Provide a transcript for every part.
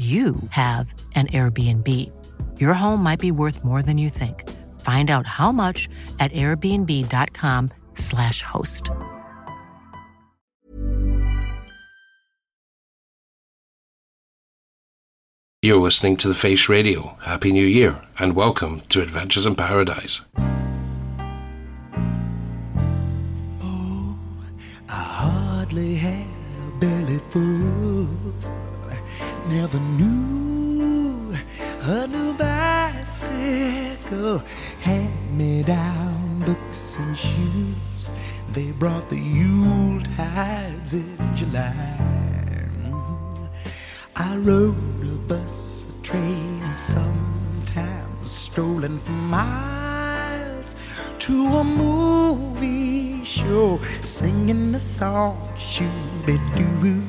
you have an Airbnb. Your home might be worth more than you think. Find out how much at airbnb.com/slash host. You're listening to The Face Radio. Happy New Year and welcome to Adventures in Paradise. Oh, I hardly had Never knew a new bicycle hand me down books and shoes. They brought the Yule tides in July. I rode a bus, a train, sometimes strolling for miles to a movie show, singing the song shooby doo,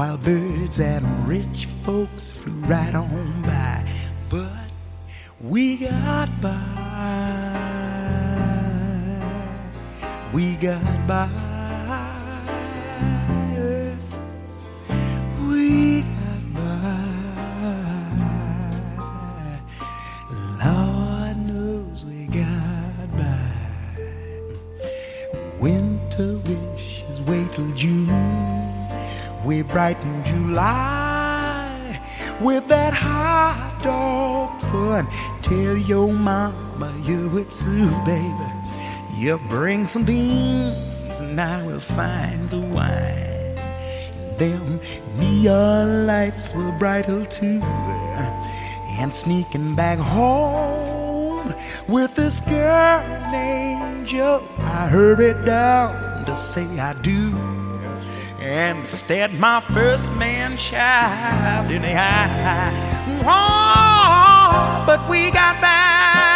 while birds and rich folks flew right on by. But we got by, we got by. We got by. Lord knows we got by. Winter wishes wait till June. We brighten July with that hot dog fun. Tell your mama you're with Sue, baby. You bring some beans and I will find the wine. Them neon lights were brighter too. And sneaking back home with this girl named Joe, I hurried down to say I do. And stared my first man child in the eye. Oh, but we got by.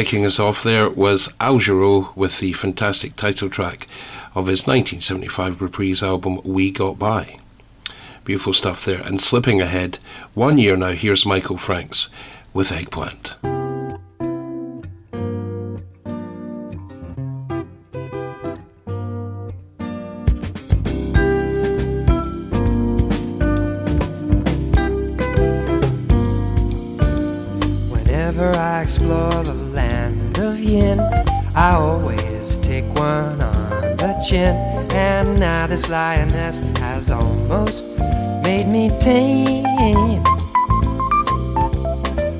Kicking us off there was Al Jarreau with the fantastic title track of his 1975 reprise album We Got By. Beautiful stuff there. And slipping ahead, one year now, here's Michael Franks with Eggplant. And now this lioness has almost made me tame.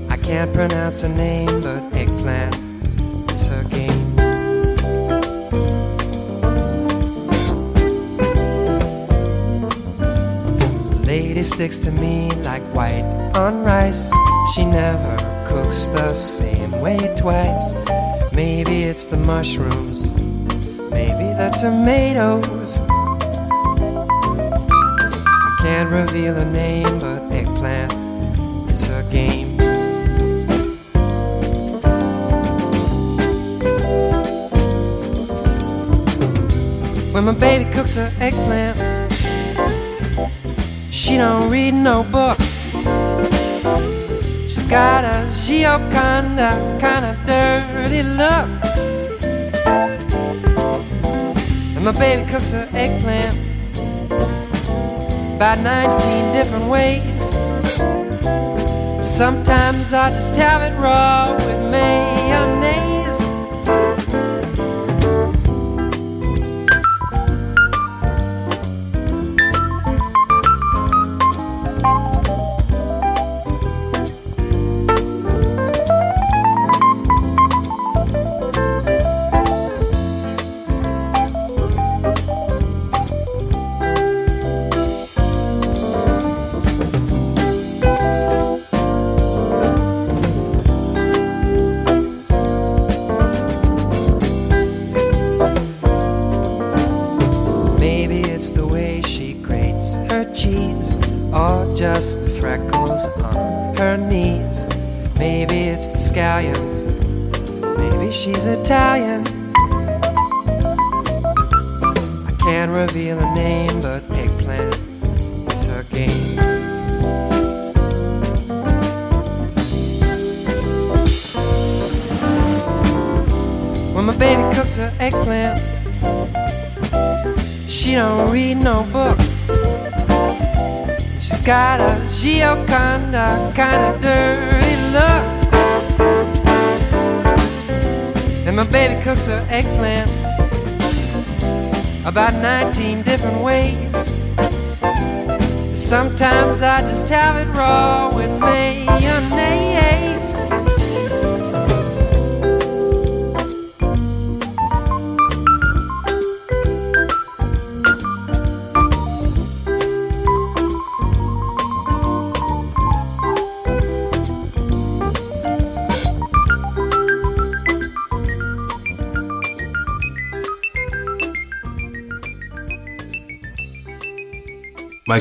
I can't pronounce her name, but eggplant is her game. Lady sticks to me like white on rice. She never cooks the same way twice. Maybe it's the mushrooms, the tomatoes. I can't reveal her name, but eggplant is her game. When my baby cooks her eggplant, she don't read no book. She's got a Gioconda kind of dirty look. And my baby cooks her eggplant about 19 different ways. Sometimes I just have it raw with mayonnaise.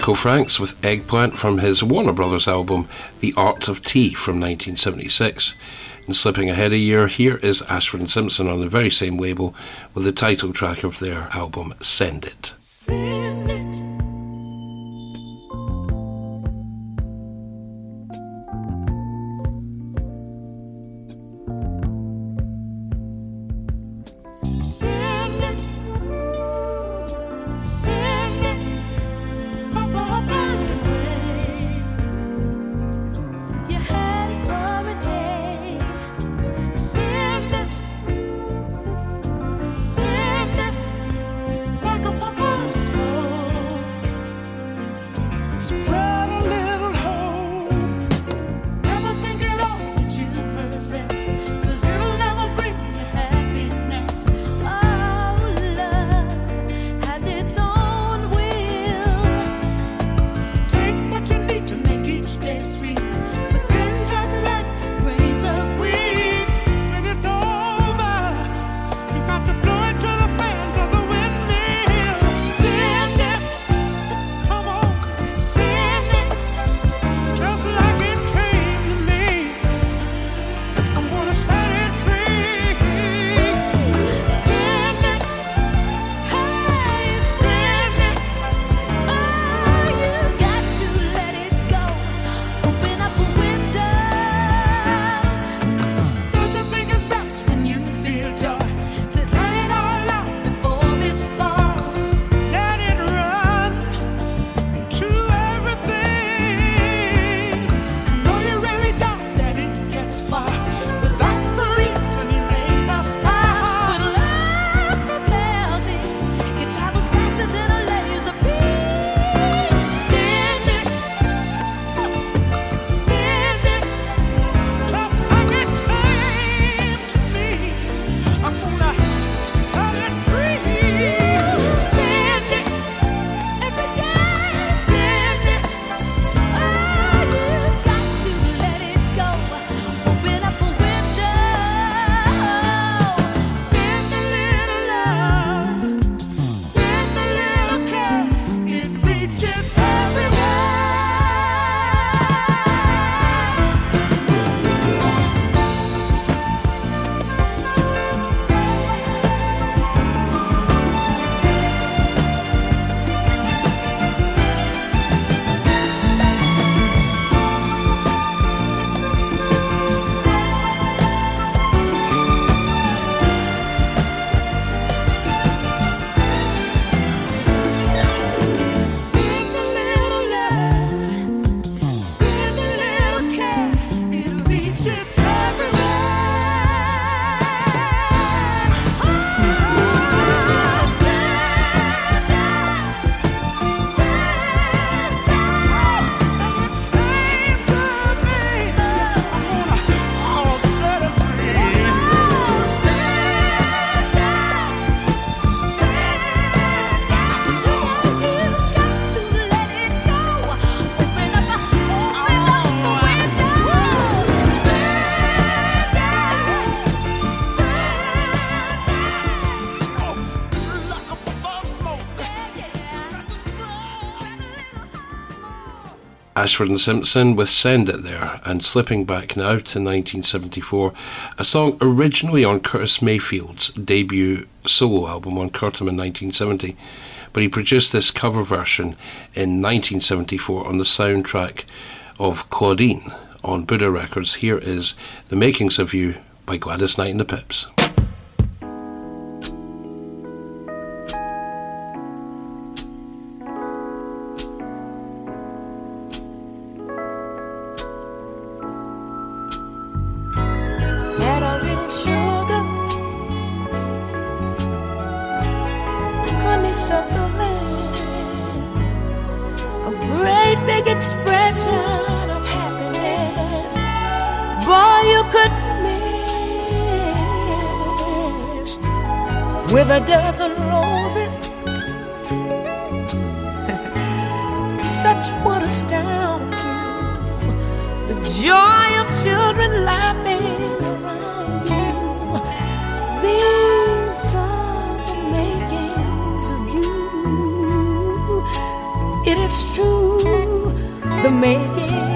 Michael Franks with Eggplant from his Warner Brothers album The Art of Tea from 1976. And slipping ahead a year, here is Ashford and Simpson on the very same label with the title track of their album Send It. Ashford and Simpson with Send It There, and slipping back now to 1974, a song originally on Curtis Mayfield's debut solo album on Curtom in 1970, but he produced this cover version in 1974 on the soundtrack of Claudine on Buddah Records. Here is The Makings of You by Gladys Knight and the Pips. With a dozen roses. Such would astound you. The joy of children laughing around you. These are the makings of you. It is true, the makings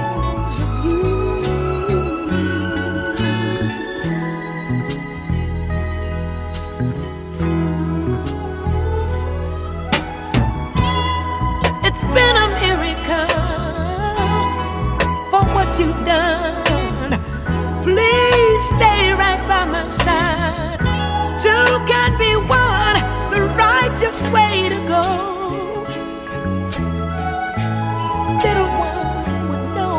done. Please stay right by my side. Two can be one, the righteous way to go. Little one would know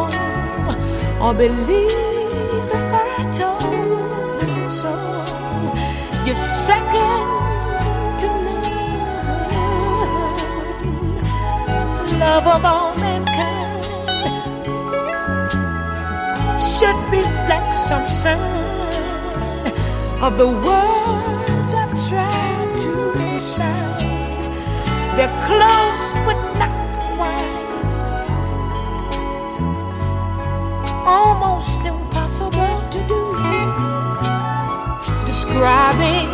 or believe if I told them so. You're second to none the love of all should reflect some sign of the words I've tried to recite. They're close but not quite, almost impossible to do. Describing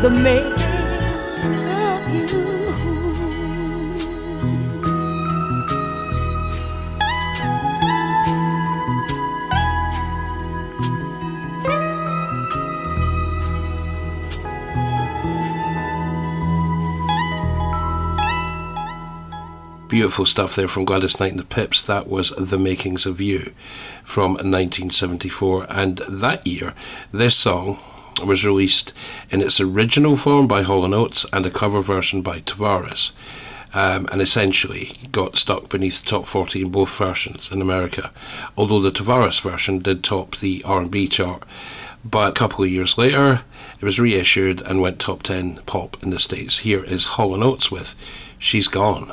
the makings Beautiful stuff there from Gladys Knight and the Pips. That was The Makings of You from 1974. And that year, this song was released in its original form by Hall & Oates and a cover version by Tavares. Um, and essentially got stuck beneath the top 40 in both versions in America. Although the Tavares version did top the R&B chart, but a couple of years later, it was reissued and went top 10 pop in the States. Here is Hall & Oates with She's Gone.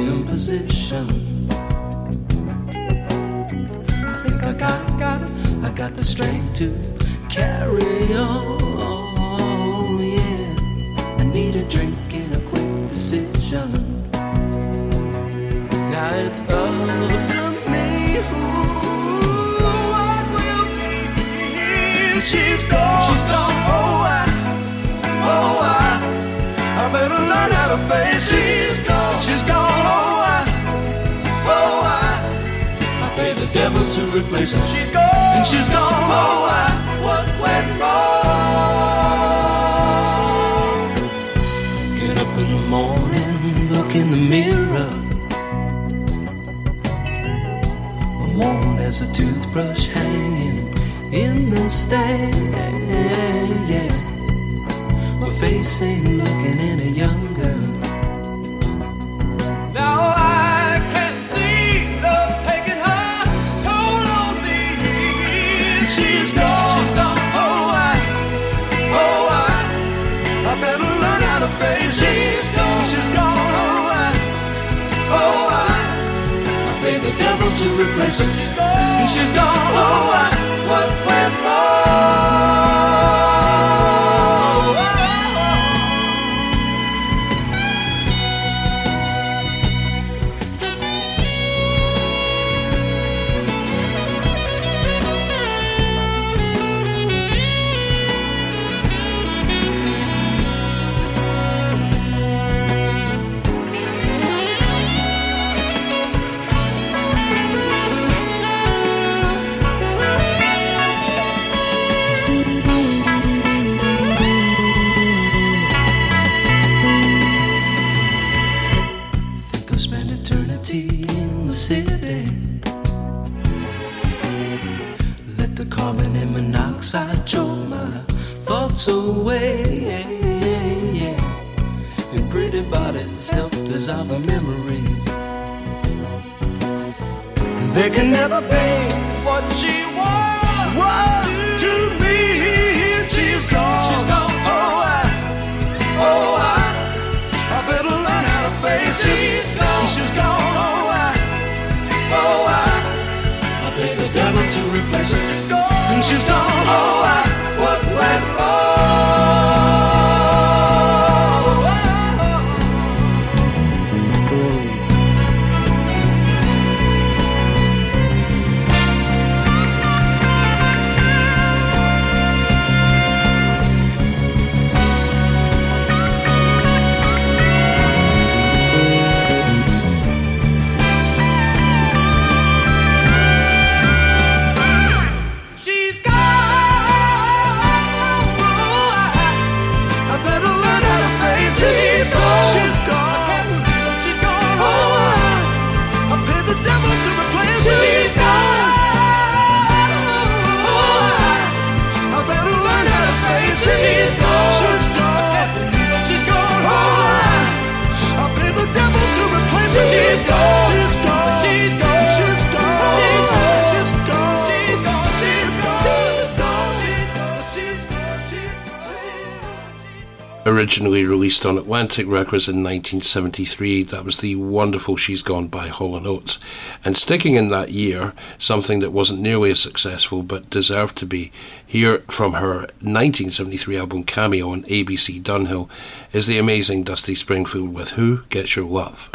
For the imposition. I think I got, got, I got the strength to carry on. Yeah, I need a drink and a quick decision. Now it's up to me who I will be. She's gone. She's gone. Oh, I, oh, I, I better learn how to face. She's gone. She's gone. Oh, I, oh, I. I pay the devil to replace her. She's gone. And she's gone. Oh, I, what went wrong? Get up in the morning, look in the mirror. I'm worn as a toothbrush hanging in the stand. Yeah, my face ain't looking any younger. She's gone. She's gone. Oh, I, oh, I, I paid the devil to replace her. And she's gone. Oh, I, what went thoughts away. And pretty bodies help dissolve our memories. They can never be what she was, was to me. She's gone. She's gone. Oh, I, oh, I. I better learn how to face it. She's gone. She's gone. Oh, I, oh, I, I pay the devil to replace her. And she's gone. Oh, I, Originally released on Atlantic Records in 1973, that was the wonderful She's Gone by Hall & Oates. And sticking in that year, something that wasn't nearly as successful but deserved to be, here from her 1973 album Cameo on ABC Dunhill, is the amazing Dusty Springfield with Who Gets Your Love.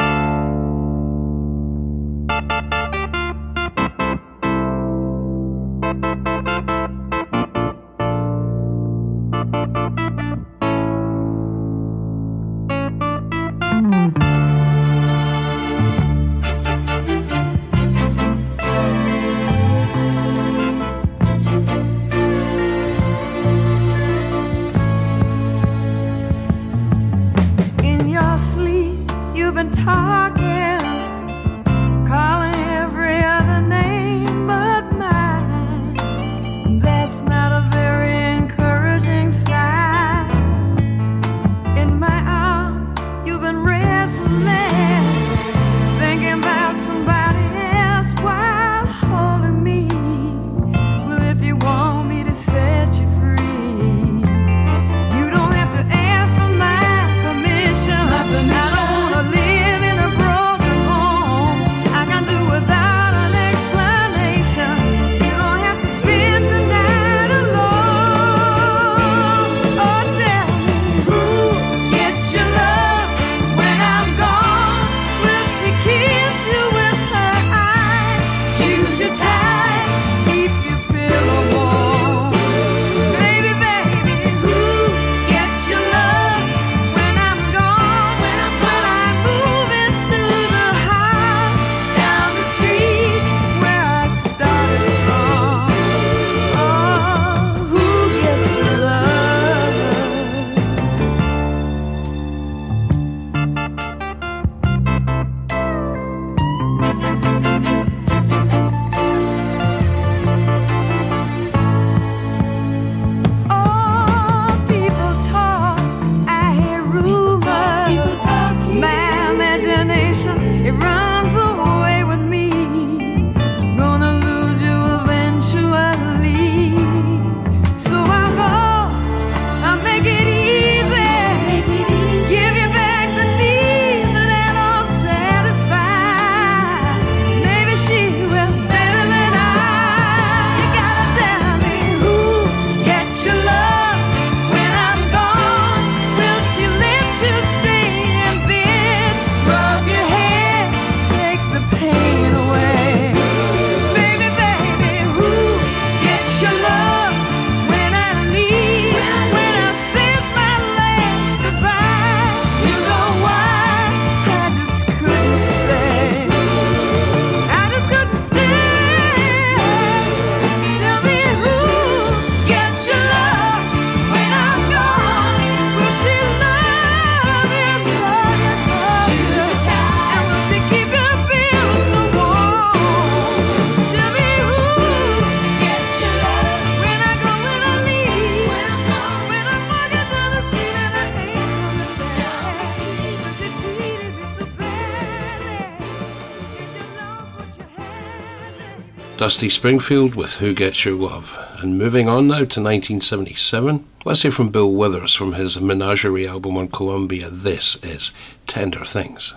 Dusty Springfield with Who Gets Your Love. And moving on now to 1977, let's hear from Bill Withers from his Menagerie album on Columbia. This is Tender Things.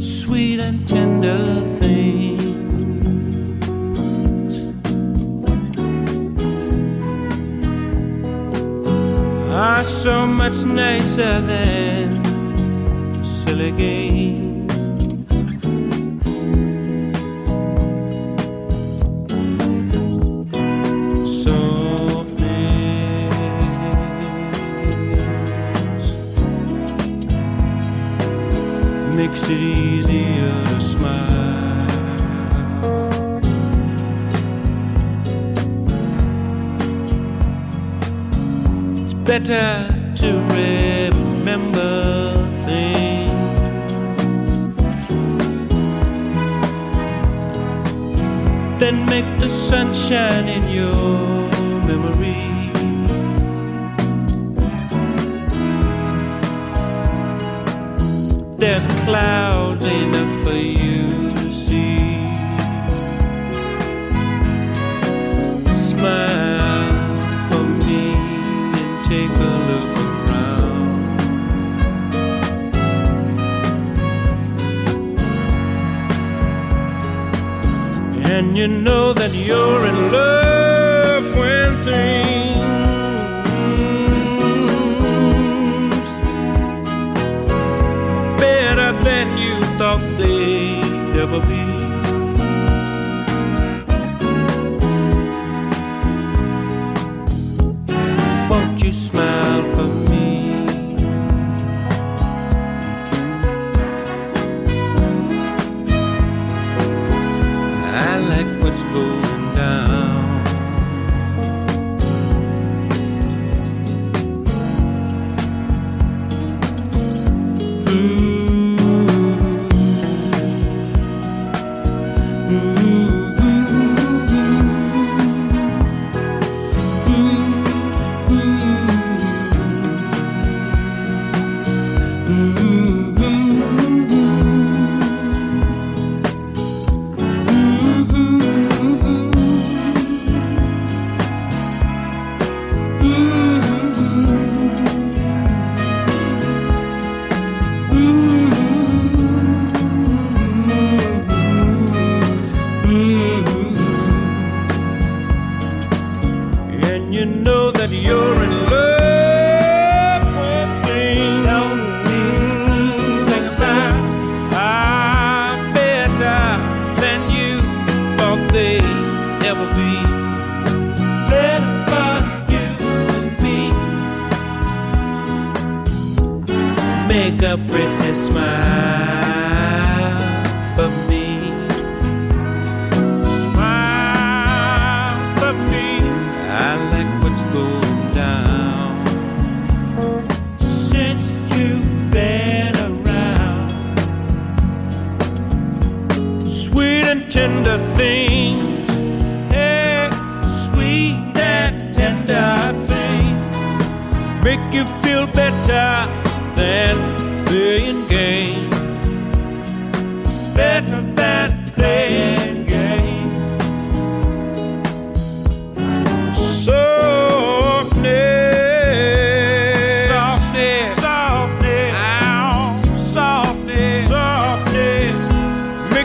sweet and tender much nicer than a silly game. Softness makes it easier to smile. It's better sunshine in your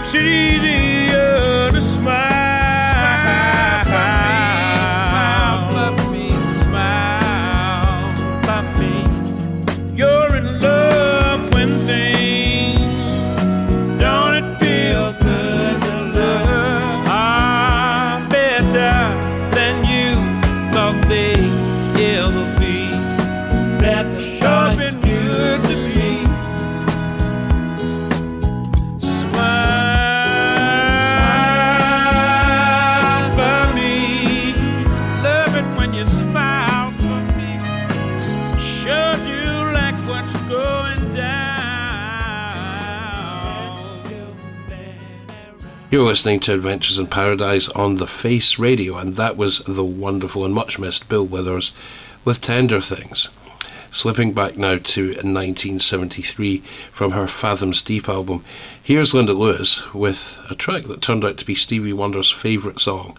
cities listening to Adventures in Paradise on the Face Radio, and that was the wonderful and much missed Bill Withers with Tender Things. Slipping back now to 1973 from her Fathoms Deep album, here's Linda Lewis with a track that turned out to be Stevie Wonder's favourite song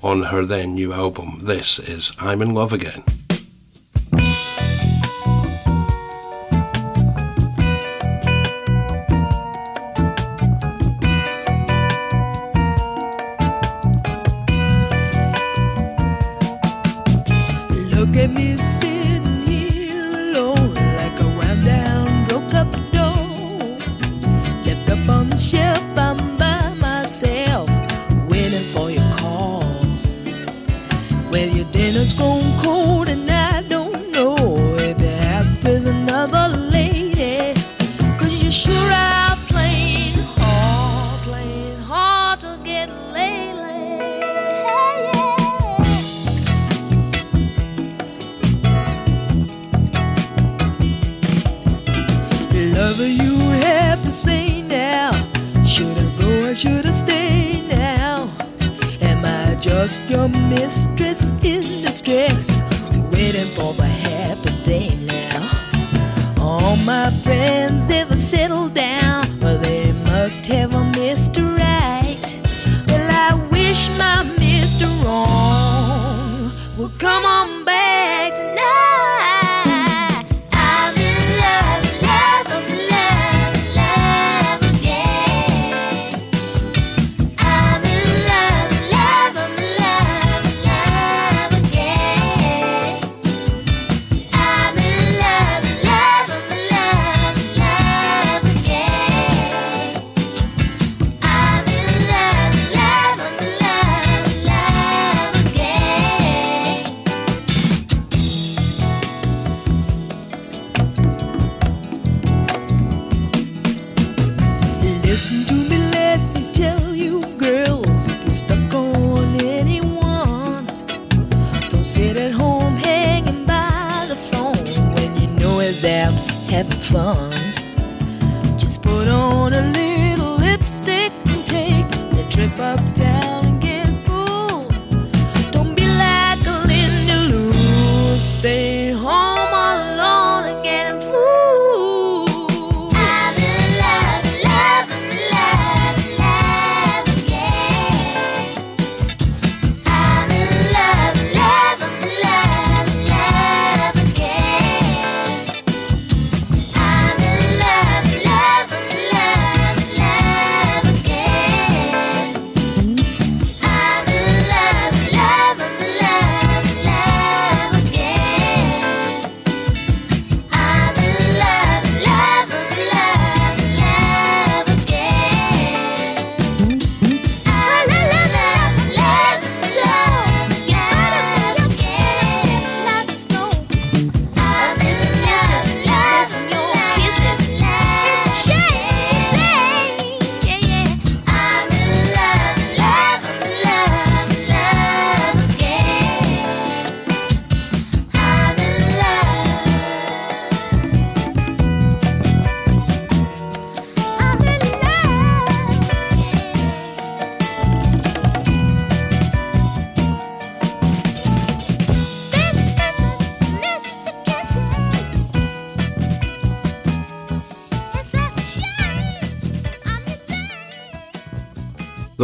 on her then new album. This is I'm in Love Again.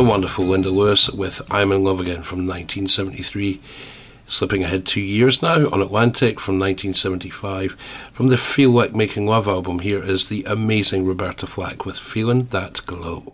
the wonderful Linda Lewis with I'm in Love Again from 1973. Slipping ahead two years now on Atlantic from 1975. From the Feel Like Making Love album, here is the amazing Roberta Flack with Feeling That Glow.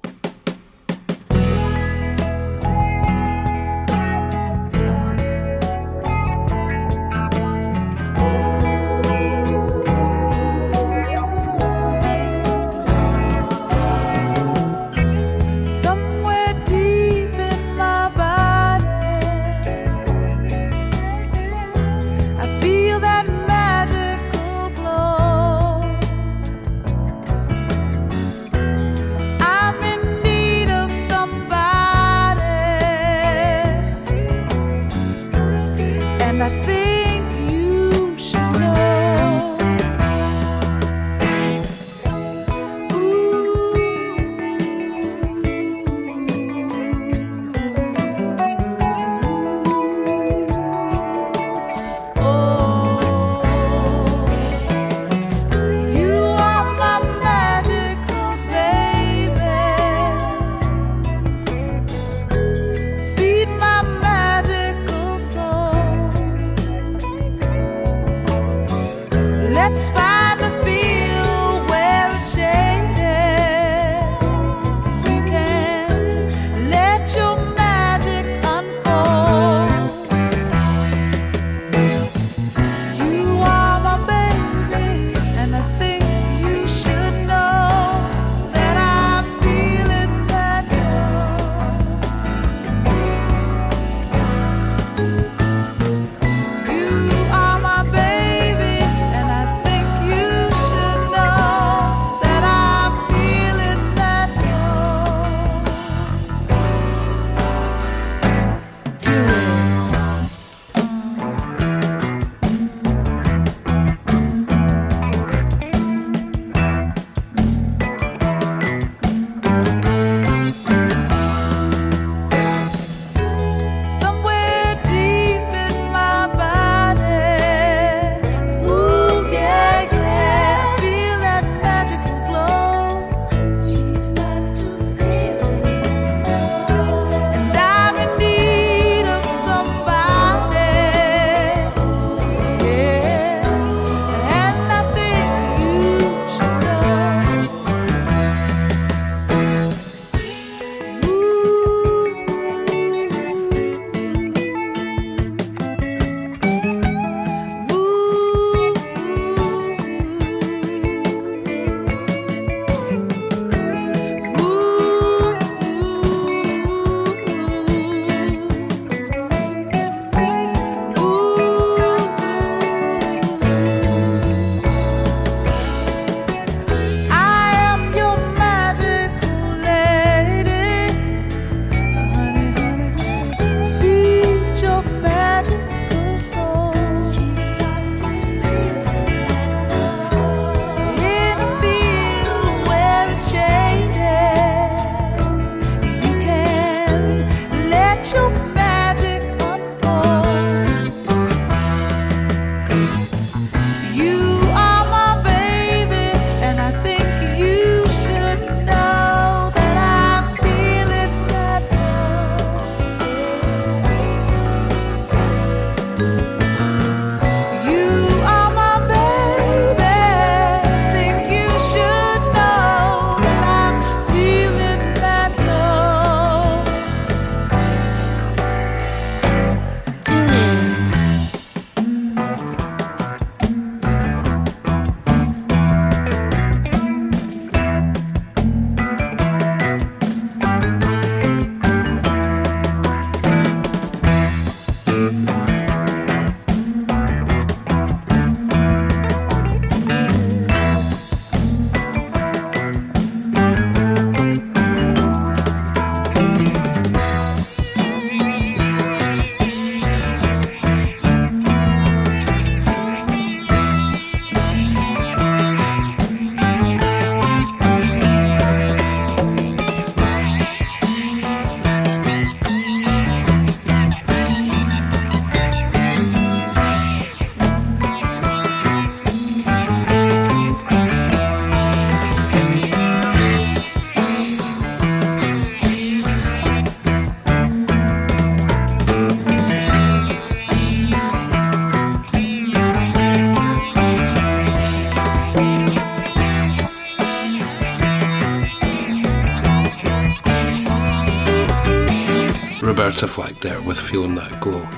butterfly there with feeling that glow.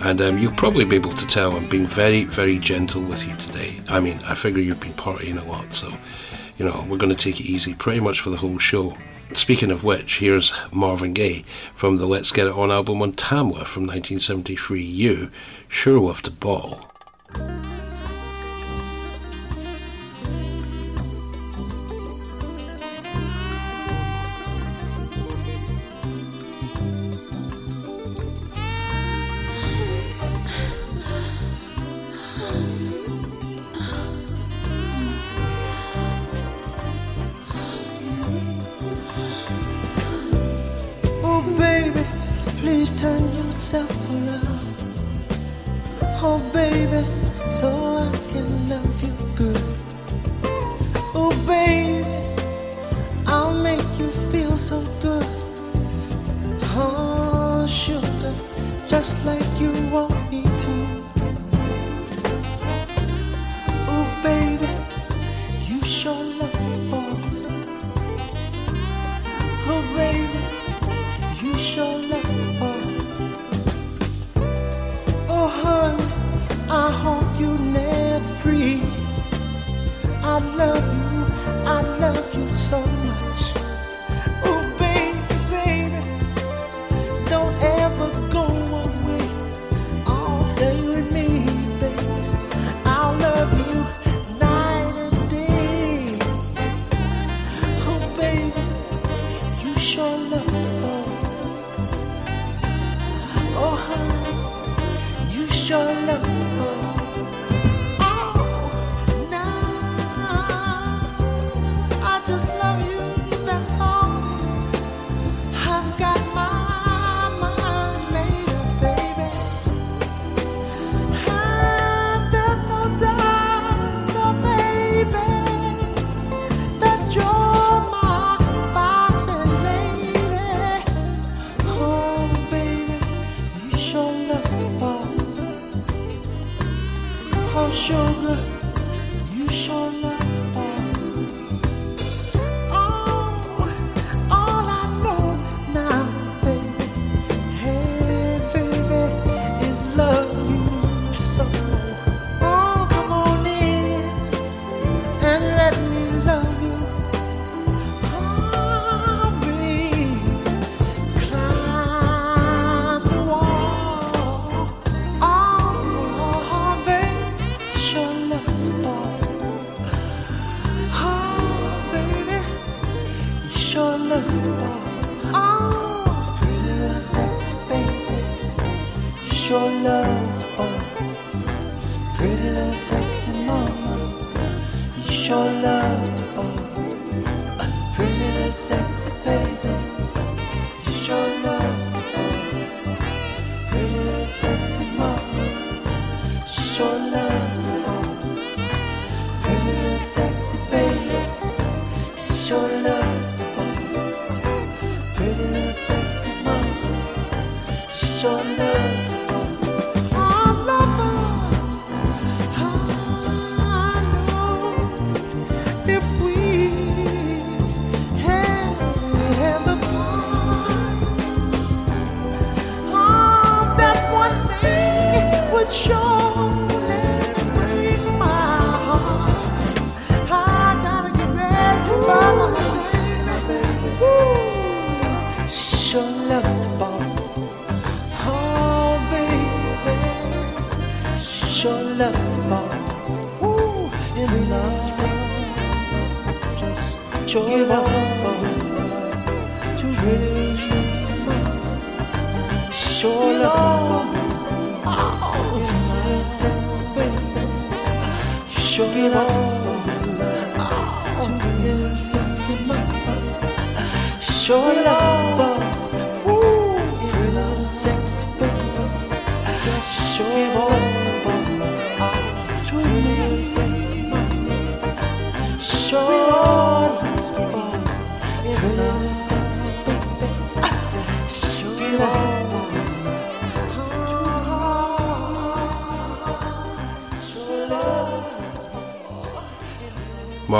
And um, you'll probably be able to tell I'm being very, very gentle with you today. I mean, I figure you've been partying a lot, so, you know, we're going to take it easy pretty much for the whole show. Speaking of which, here's Marvin Gaye from the Let's Get It On album on Tamla from 1973, You, Sure Love to Ball.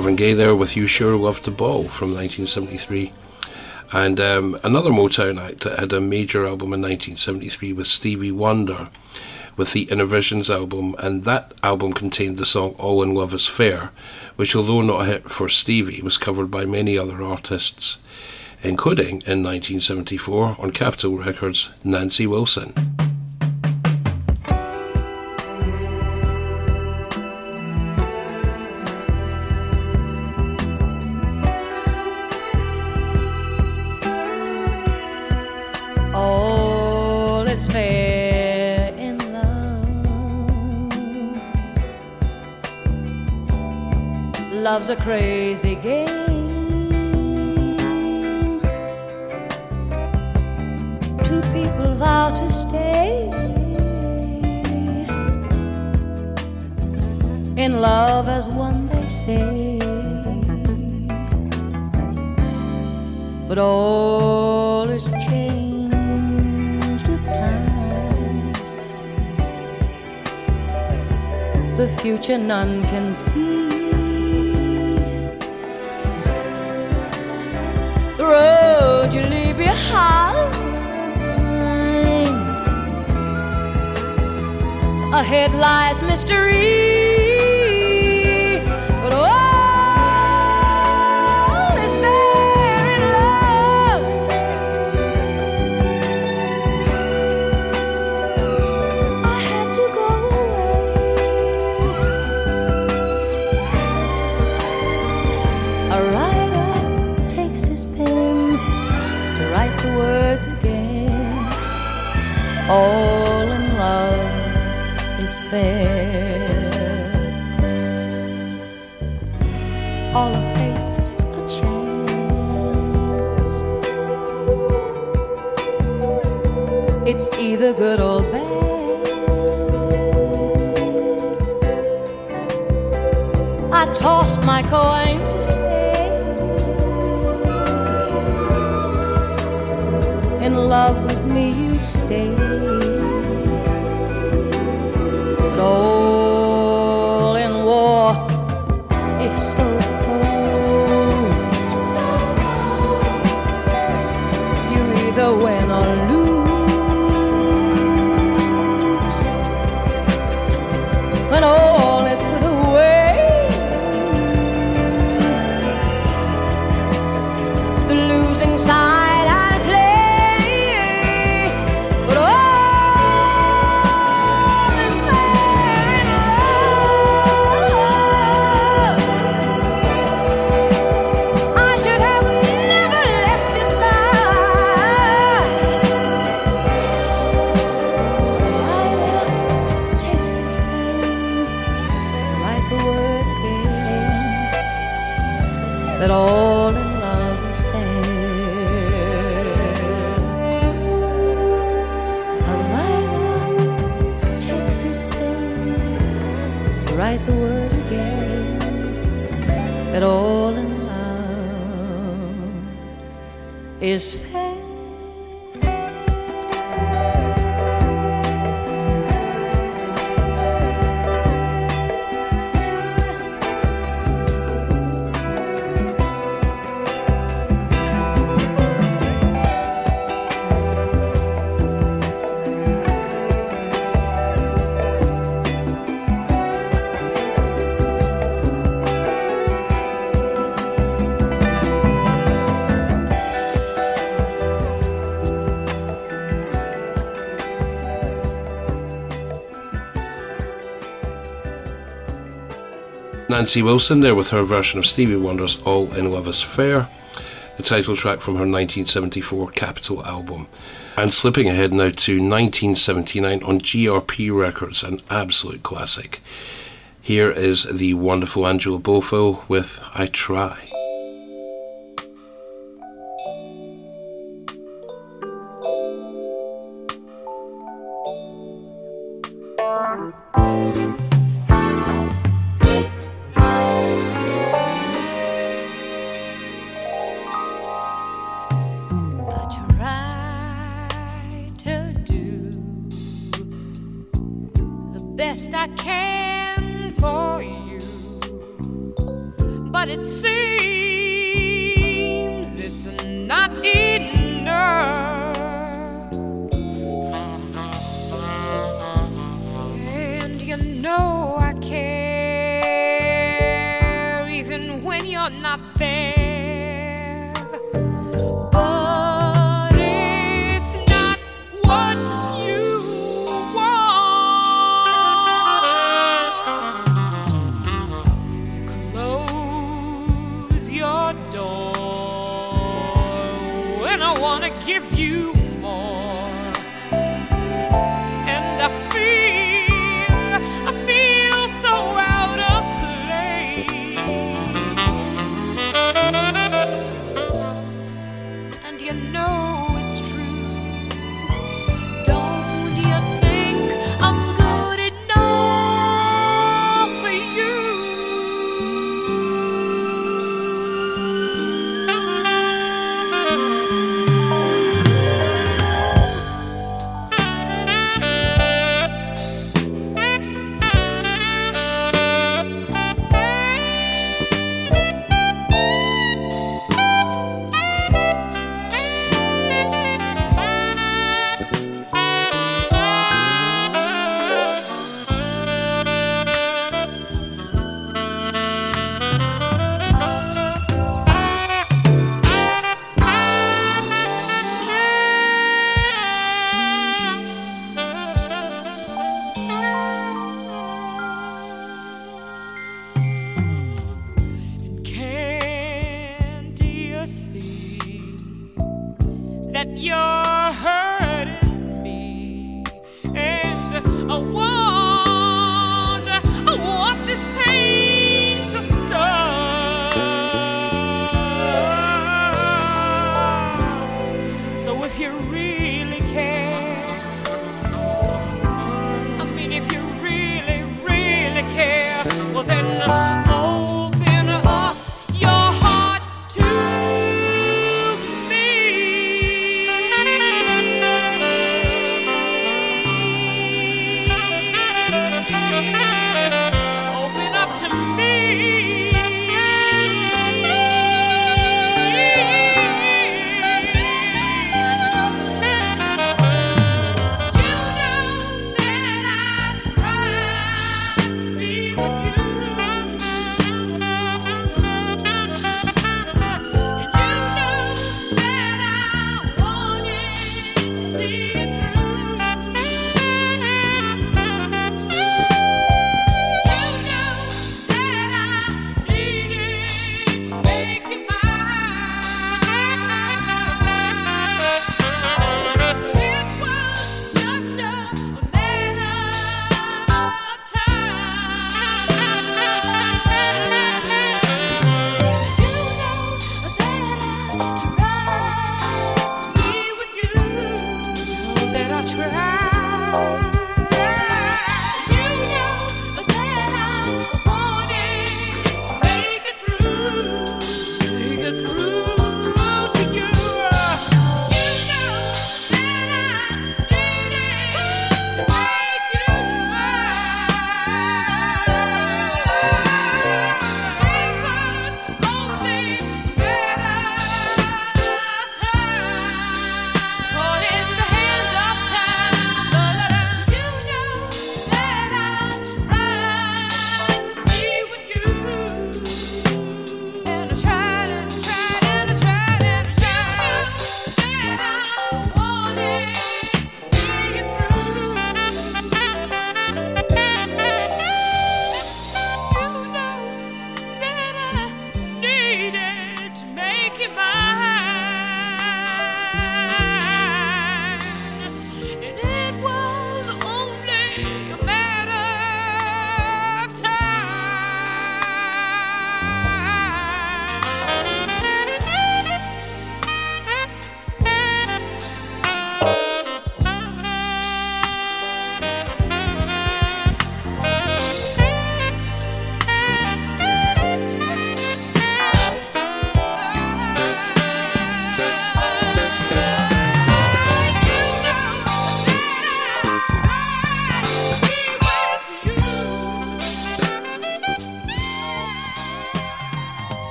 Marvin Gaye there with You Sure Love to Ball from 1973. And um, another Motown act that had a major album in 1973 was Stevie Wonder with the Inner Visions album, and that album contained the song All in Love is Fair, which, although not a hit for Stevie, was covered by many other artists, including in 1974 on Capitol Records, Nancy Wilson. Love's a crazy game. Two people vow to stay in love as one, they say. But all is changed with time. The future none can see. Ahead lies mystery. But all is fair in love. I had to go away. A writer takes his pen to write the words again. All Either good or bad. I tossed my coin to say, in love Nancy Wilson there with her version of Stevie Wonder's All in Love is Fair, the title track from her 1974 Capitol album. And slipping ahead now to 1979 on GRP Records, an absolute classic. Here is the wonderful Angela Bofill with I Try.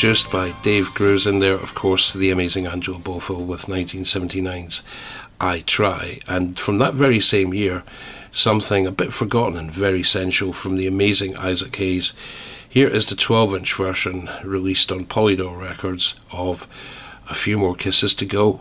Produced by Dave Grusin there, of course, the amazing Angela Bofill with 1979's I Try. And from that very same year, something a bit forgotten and very sensual from the amazing Isaac Hayes. Here is the 12 inch version released on Polydor Records of A Few More Kisses to Go.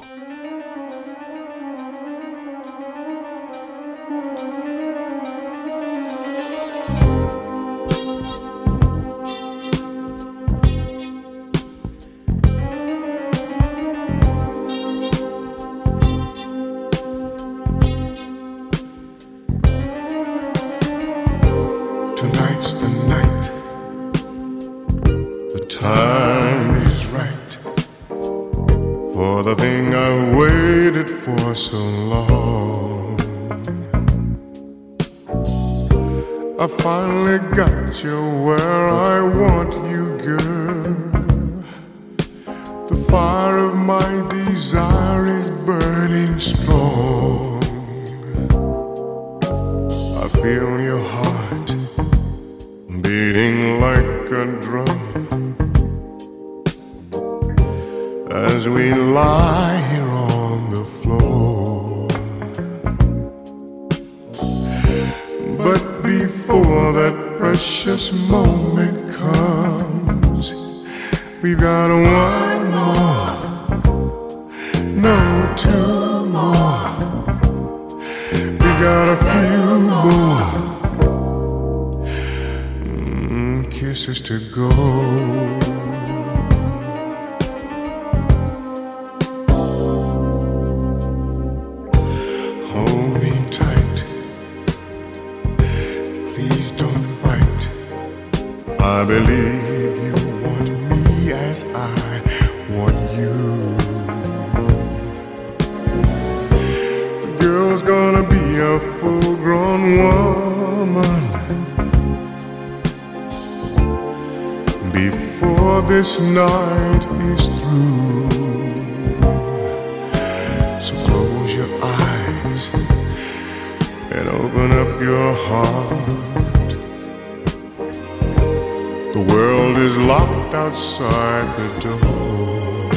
I believe you want me as I want you. The girl's gonna be a full grown woman before this night is through. So close your eyes and open up your heart. Is locked outside the door.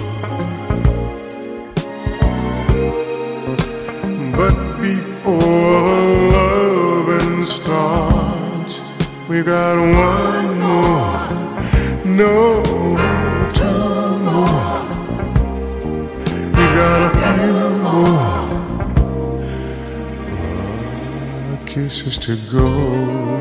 But before loving starts, we got one more, no, two more. We got a few more kisses to go.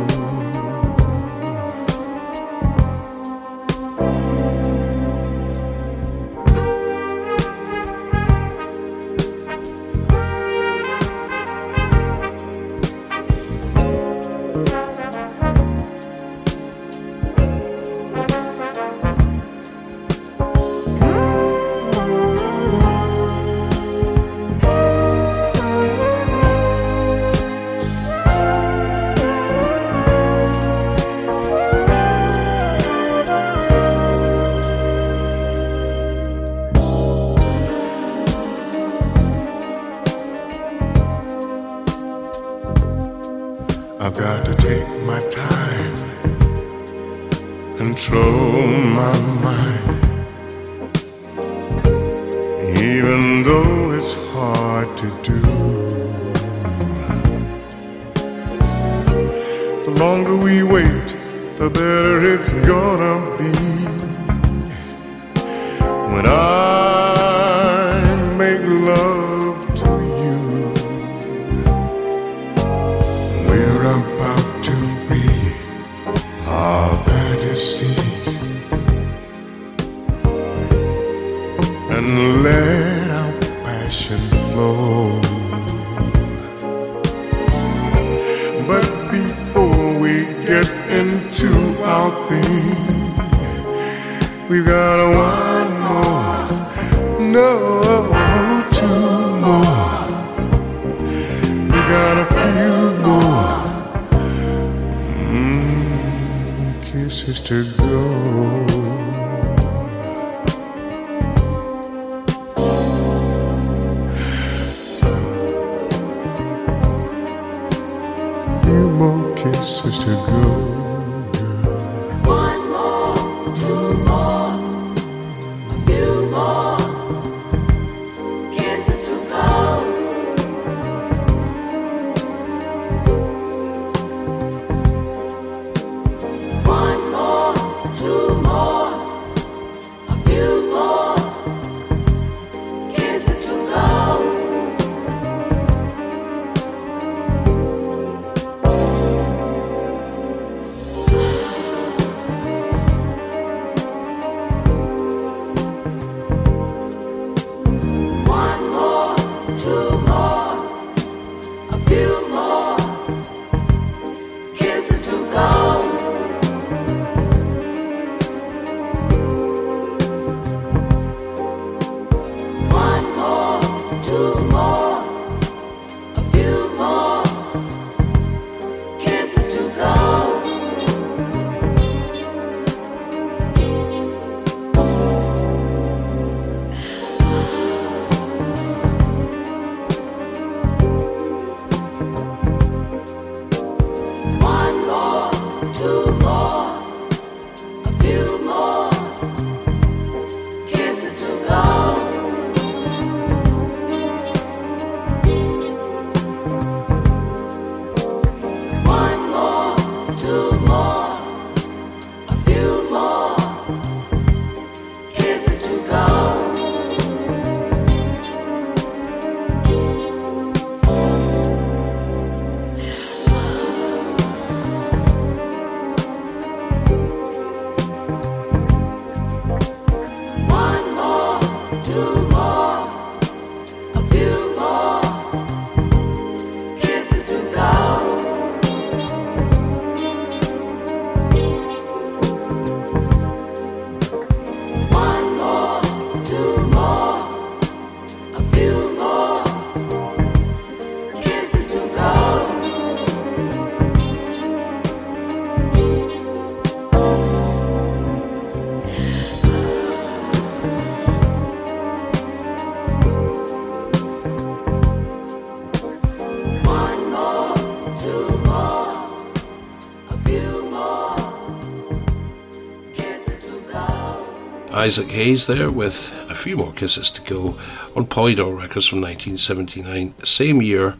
Isaac Hayes there with a few more kisses to go on Polydor Records from 1979. Same year,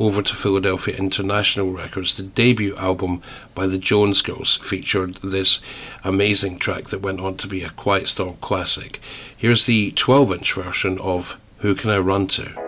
over to Philadelphia International Records, the debut album by the Jones Girls featured this amazing track that went on to be a Quiet Storm classic. Here's the 12 inch version of Who Can I Run To?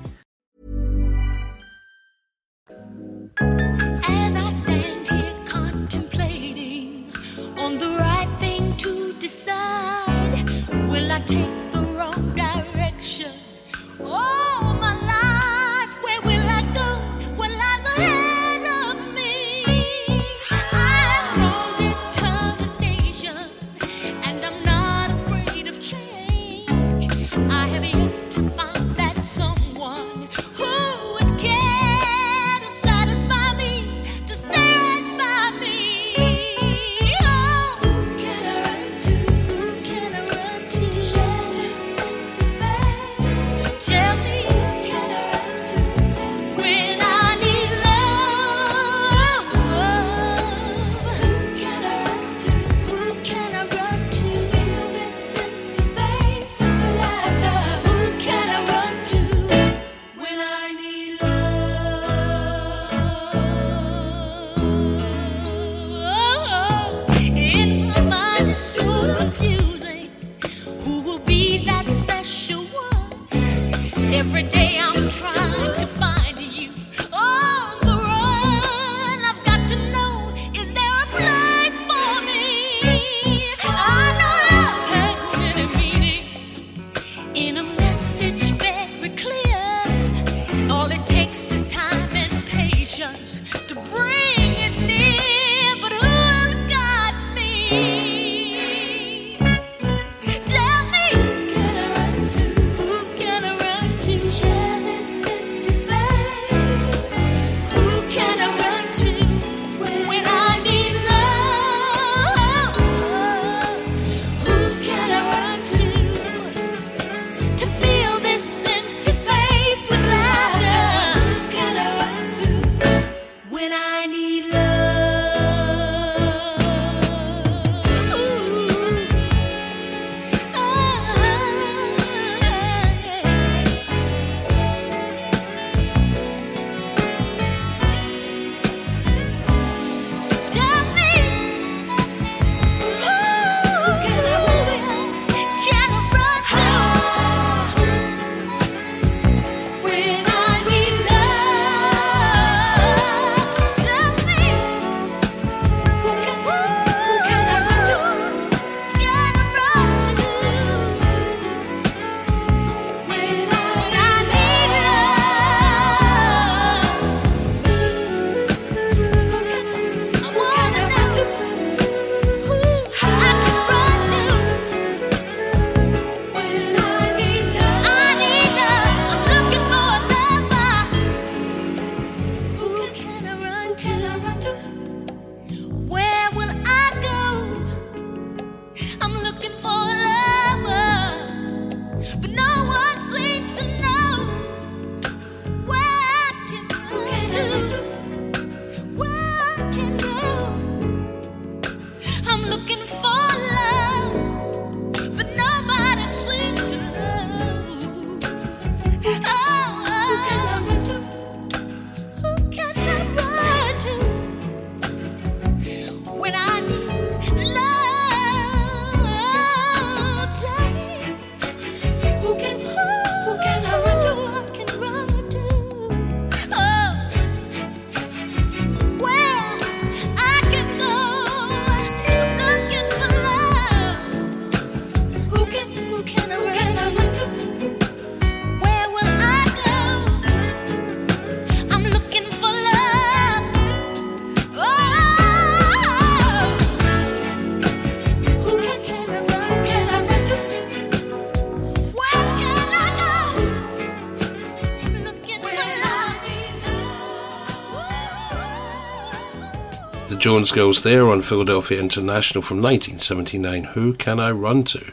Jones Girls there on Philadelphia International from 1979. Who Can I Run To?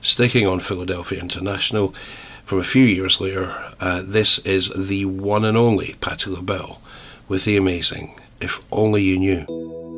Sticking on Philadelphia International from a few years later, uh, this is the one and only Patti LaBelle with the amazing If Only You Knew.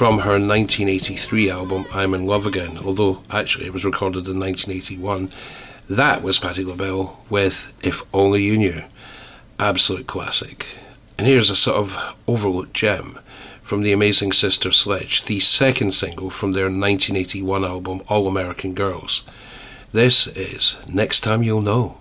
from her 1983 album I'm in Love Again, although actually it was recorded in 1981. That was Patti LaBelle with If Only You Knew. Absolute classic. And here's a sort of overlooked gem from the amazing Sister Sledge, the second single from their 1981 album All American Girls. This is Next Time You'll Know.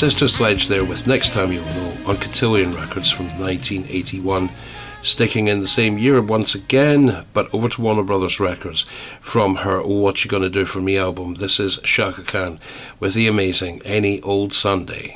Sister Sledge there with Next Time You'll Know on Cotillion Records from 1981. Sticking in the same year once again, but over to Warner Brothers Records from her What You Gonna Do For Me album. This is Chaka Khan with the amazing Any Old Sunday.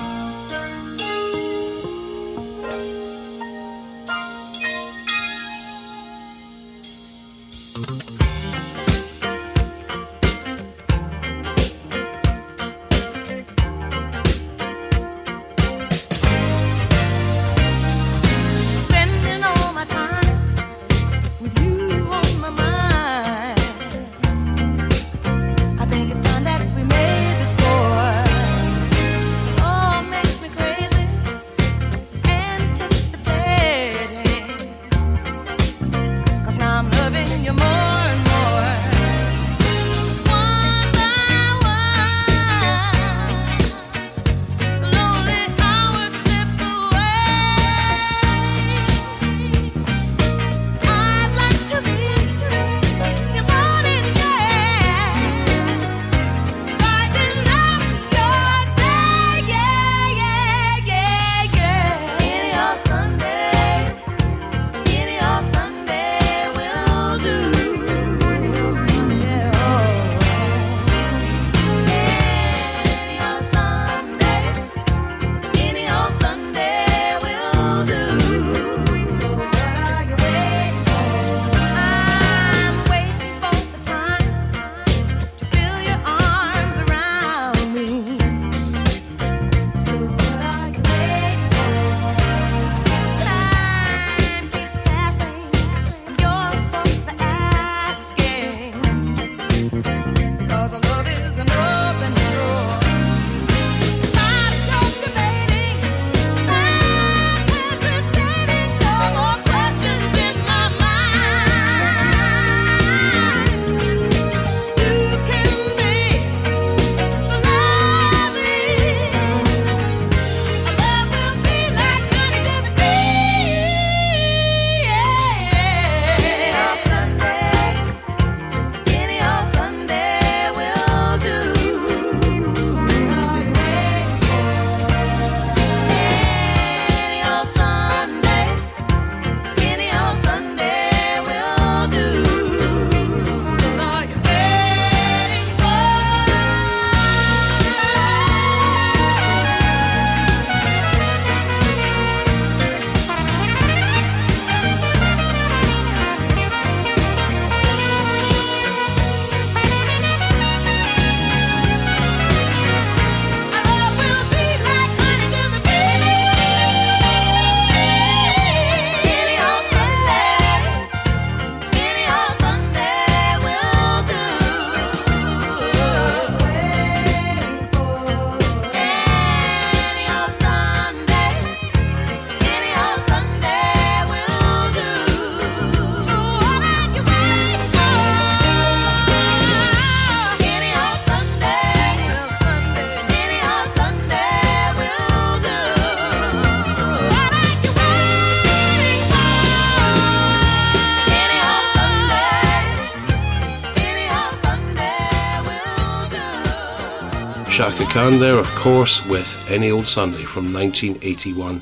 Khan there, of course, with Any Old Sunday from 1981.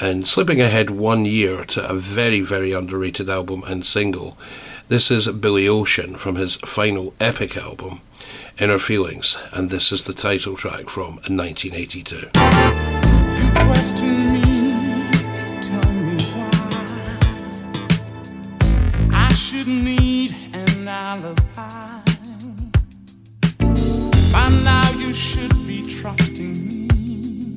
And slipping ahead one year to a very, very underrated album and single, this is Billy Ocean from his final epic album, Inner Feelings, and this is the title track from 1982. question you should be trusting me.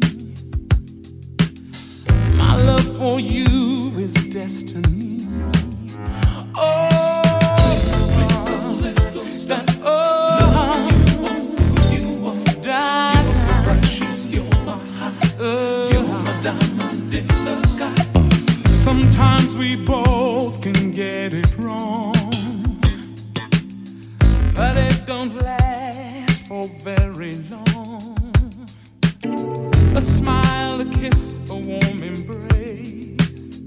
My love for you is destiny. Oh. Oh, Sometimes we both can get it wrong, but it don't last for very long. A smile, a kiss, a warm embrace,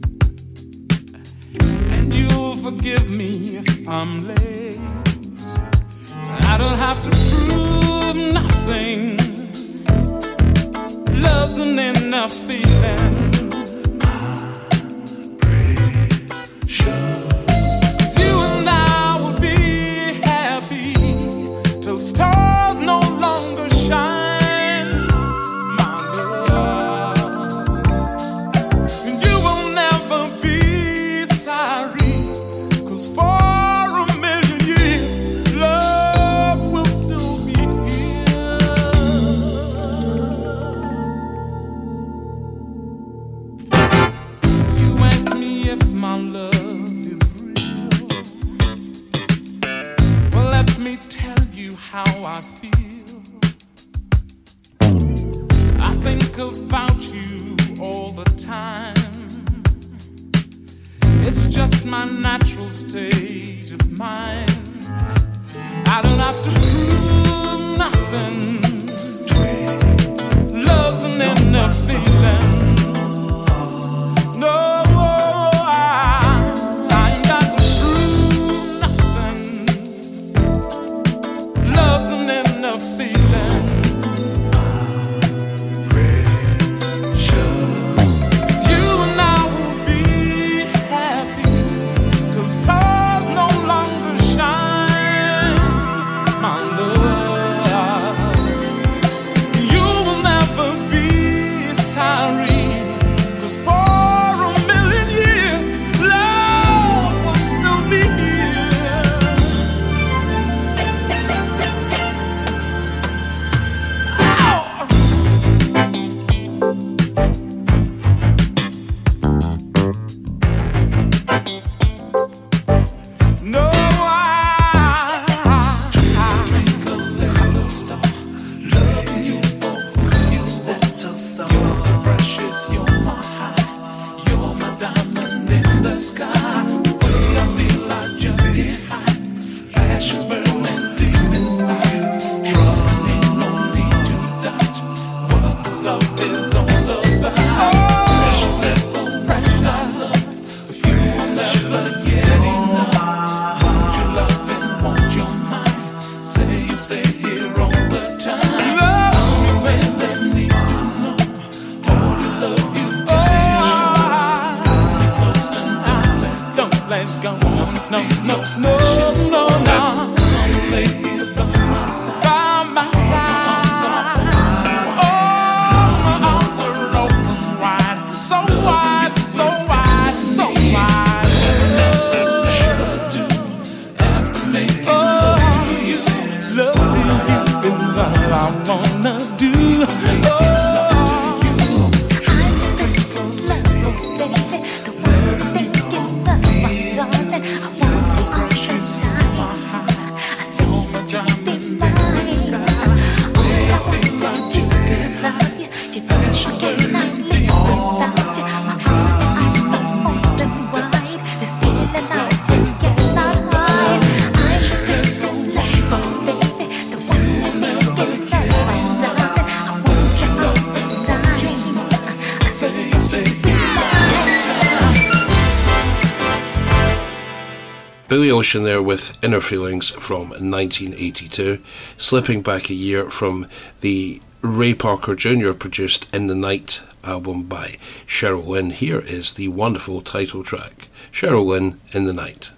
and you'll forgive me if I'm late. I don't have to prove nothing. Love's an enough feeling. Think about you all the time. It's just my natural state of mind. I don't have to prove nothing. Love's an inner feeling. No, there with Inner Feelings from 1982, slipping back a year from the Ray Parker Jr. produced In the Night album by Cheryl Lynn. Here is the wonderful title track Cheryl Lynn in the Night.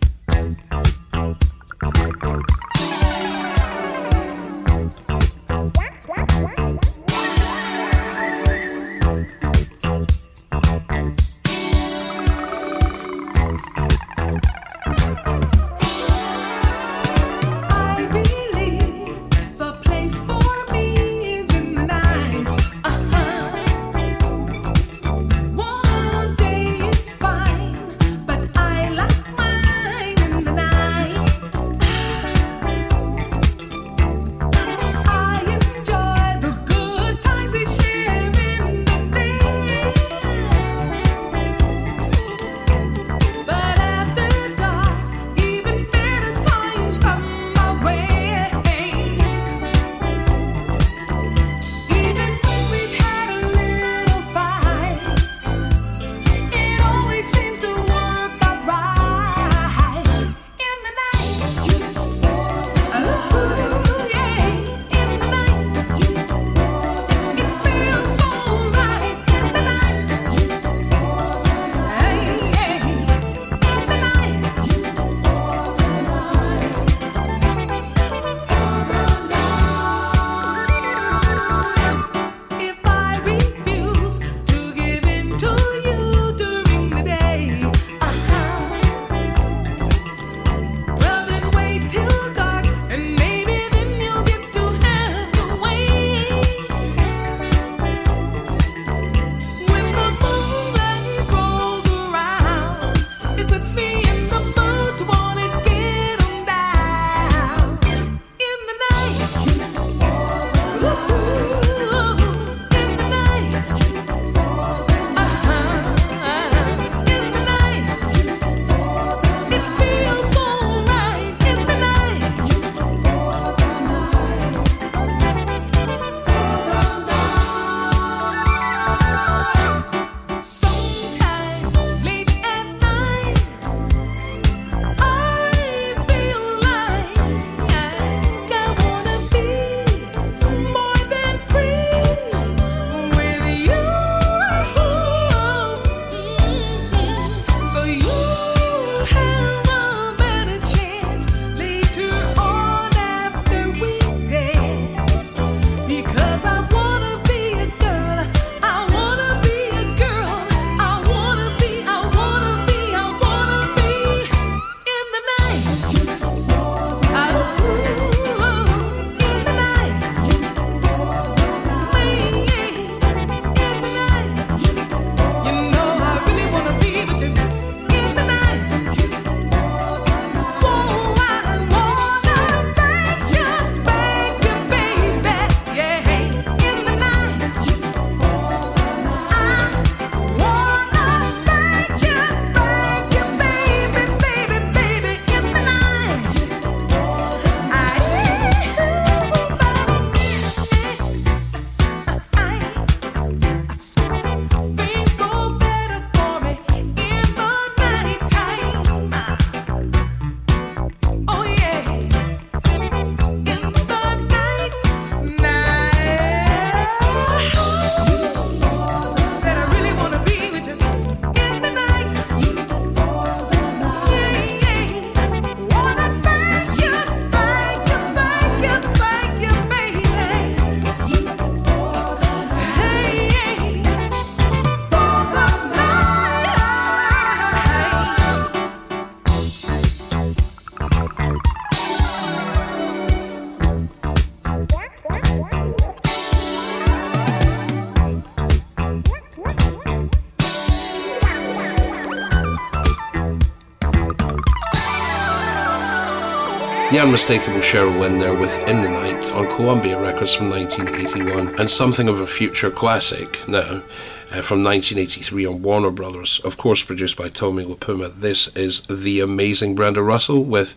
the unmistakable Cheryl Lynn within the Night on Columbia Records from 1981, and something of a future classic now. Uh, from 1983 on Warner Brothers, of course produced by Tommy LiPuma. This is The Amazing Brenda Russell with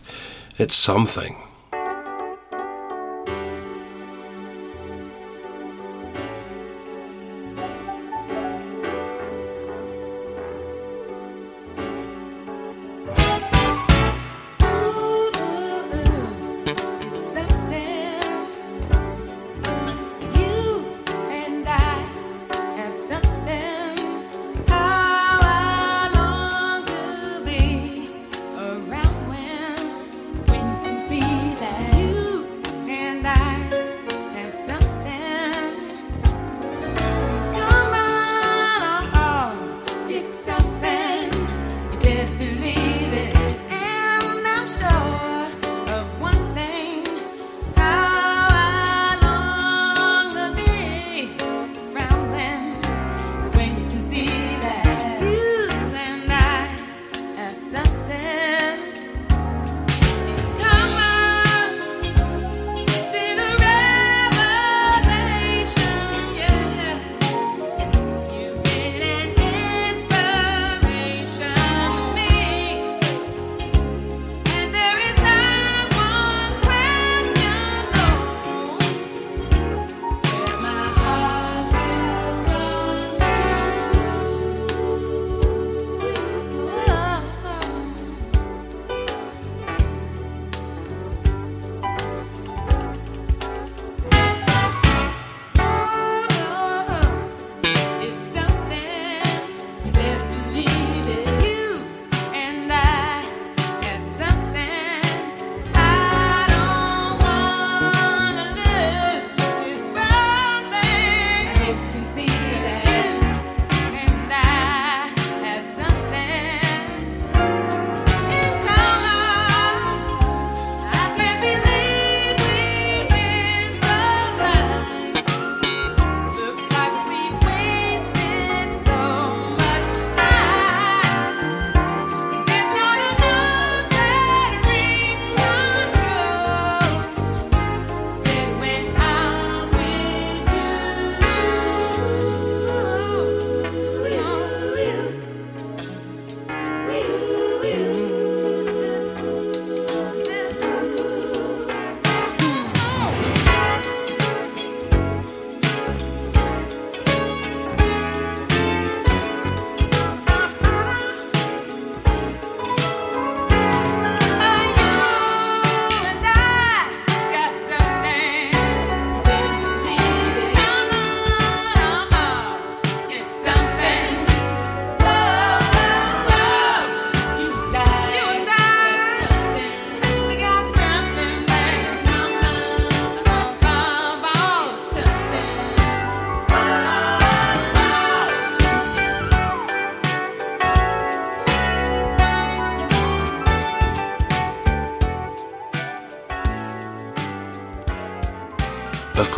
It's Something.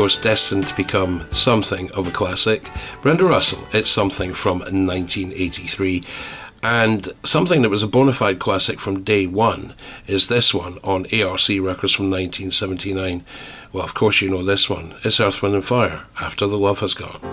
course, destined to become something of a classic. Brenda Russell, it's something from 1983. And something that was a bona fide classic from day one is this one on ARC Records from 1979. Well, of course, you know this one. It's Earth, Wind, and Fire, After the Love Has Gone.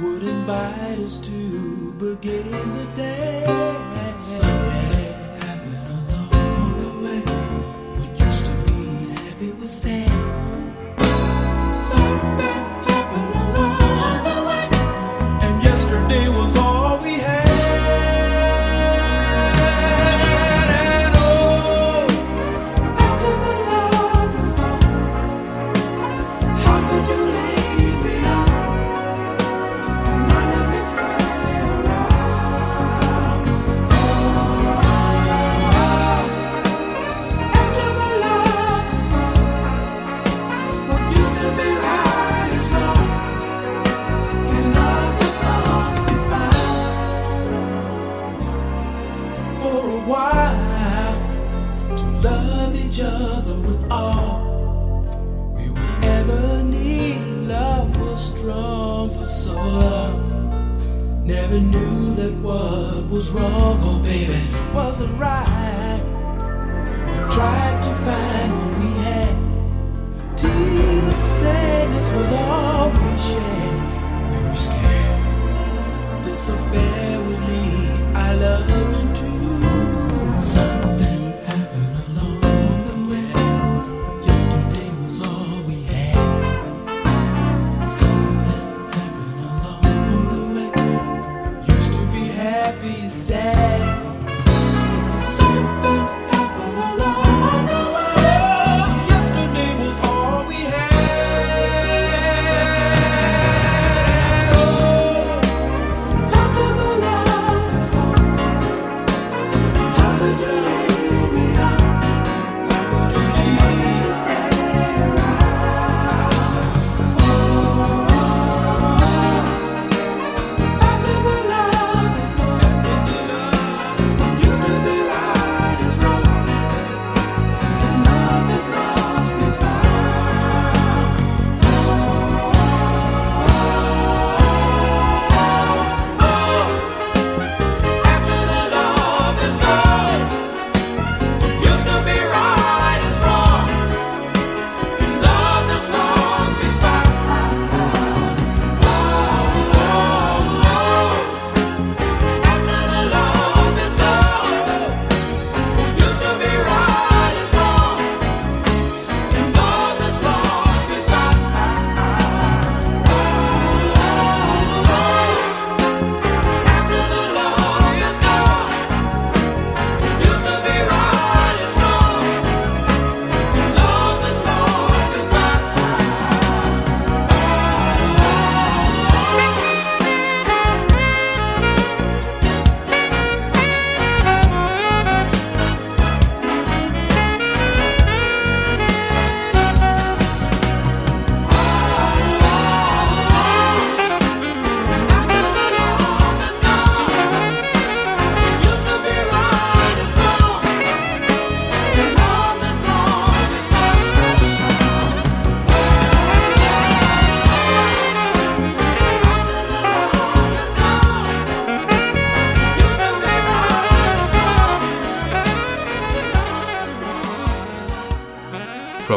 would invite us to begin the day. Something happened along the way. What used to be happy was sad.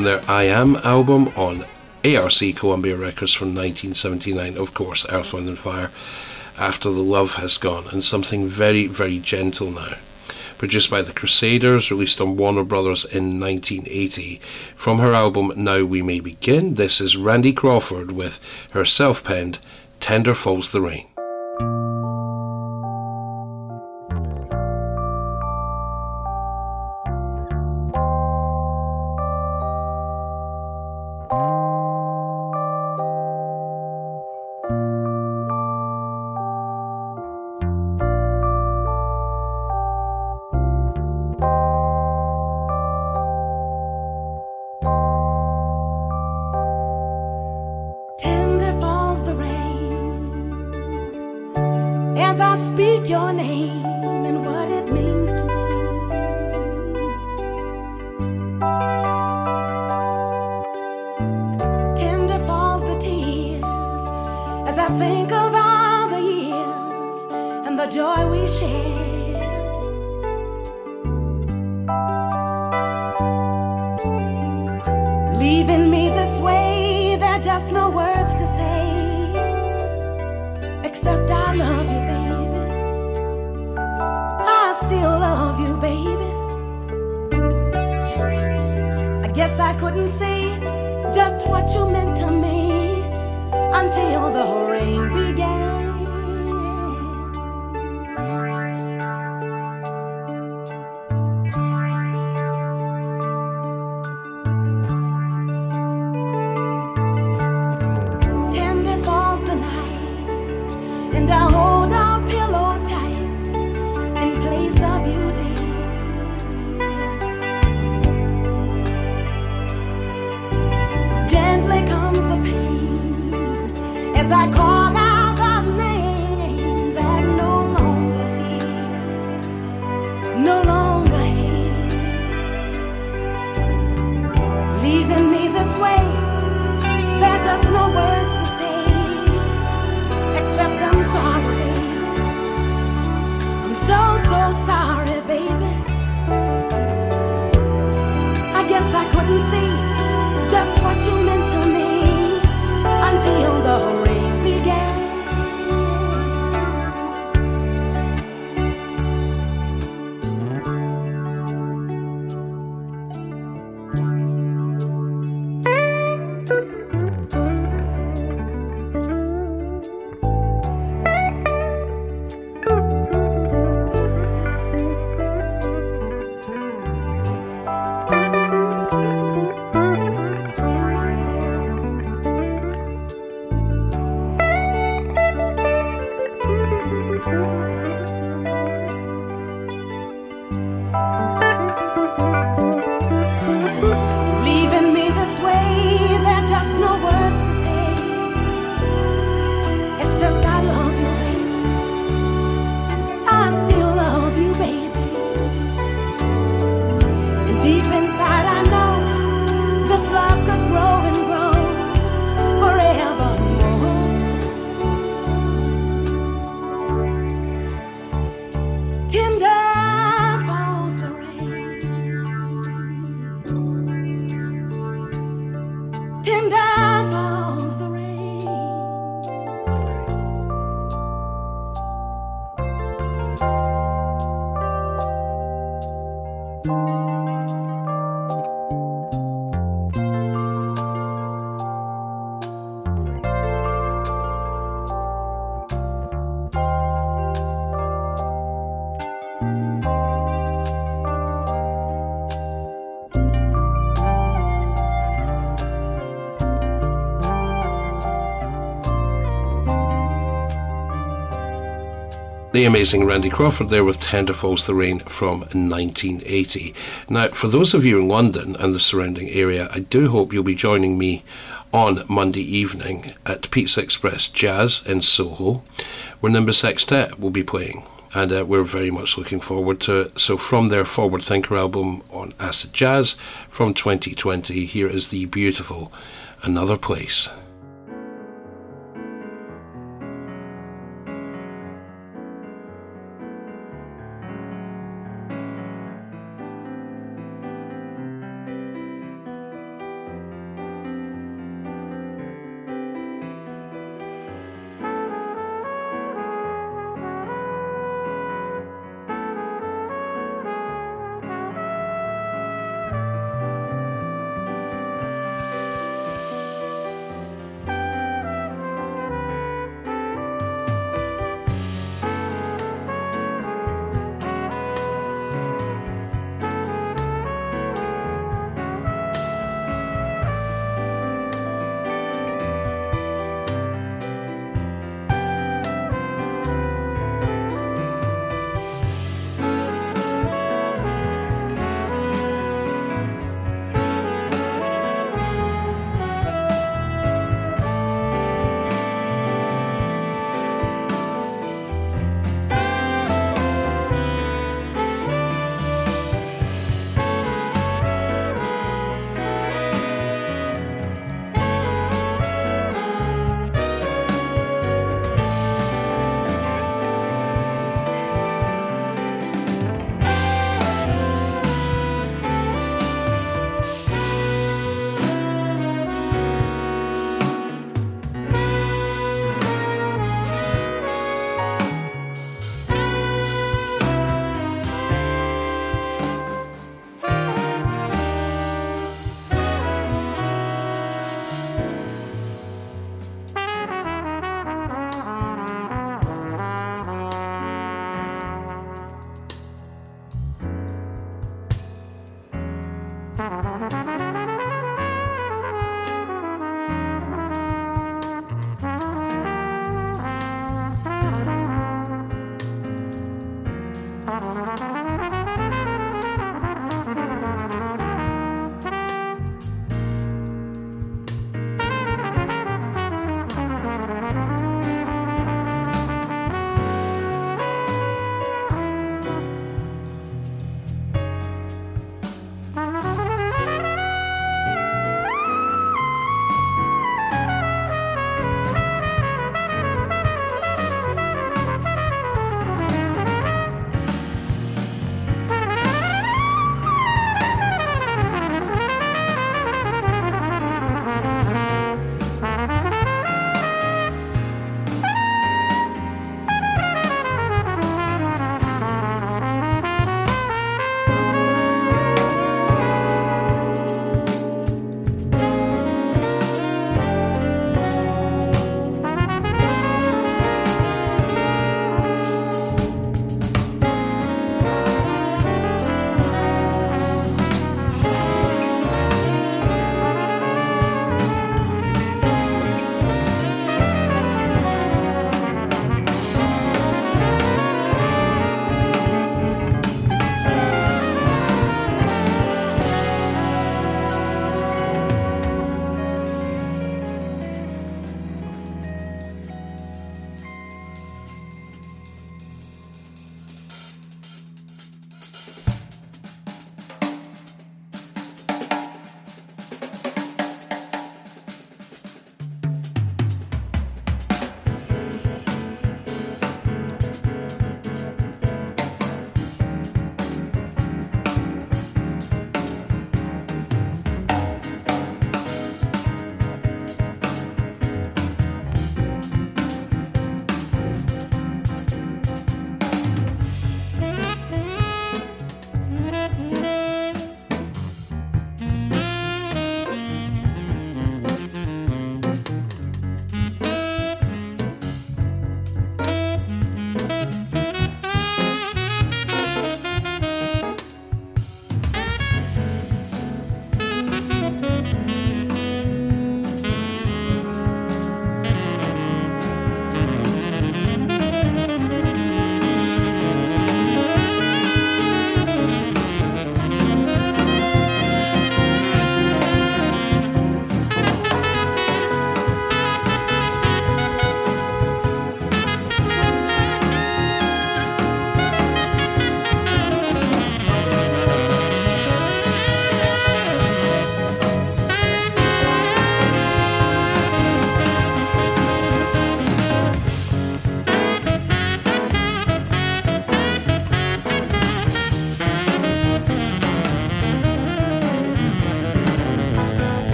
from their I Am album on ARC Columbia Records from 1979, of course, Earth, Wind and Fire, After the Love Has Gone, and something very, very gentle now. Produced by the Crusaders, released on Warner Brothers in 1980. From her album Now We May Begin, this is Randy Crawford with her self penned Tender Falls the Rain. The amazing Randy Crawford there with Tender Falls the Rain from 1980. Now, for those of you in London and the surrounding area, I do hope you'll be joining me on Monday evening at Pizza Express Jazz in Soho, where Nimbus Sextet will be playing. And uh, we're very much looking forward to it. So, from their Forward Thinker album on Acid Jazz from 2020, here is the beautiful Another Place.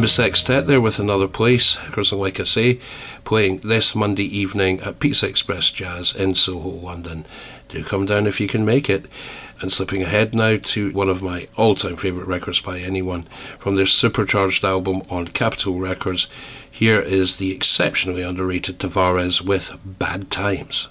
Nimbus Sextet there with another place, because like I say, playing this Monday evening at Pizza Express Jazz in Soho, London. Do come down if you can make it. And slipping ahead now to one of my all time favourite records by anyone from their supercharged album on Capitol Records. Here is the exceptionally underrated Tavares with Bad Times.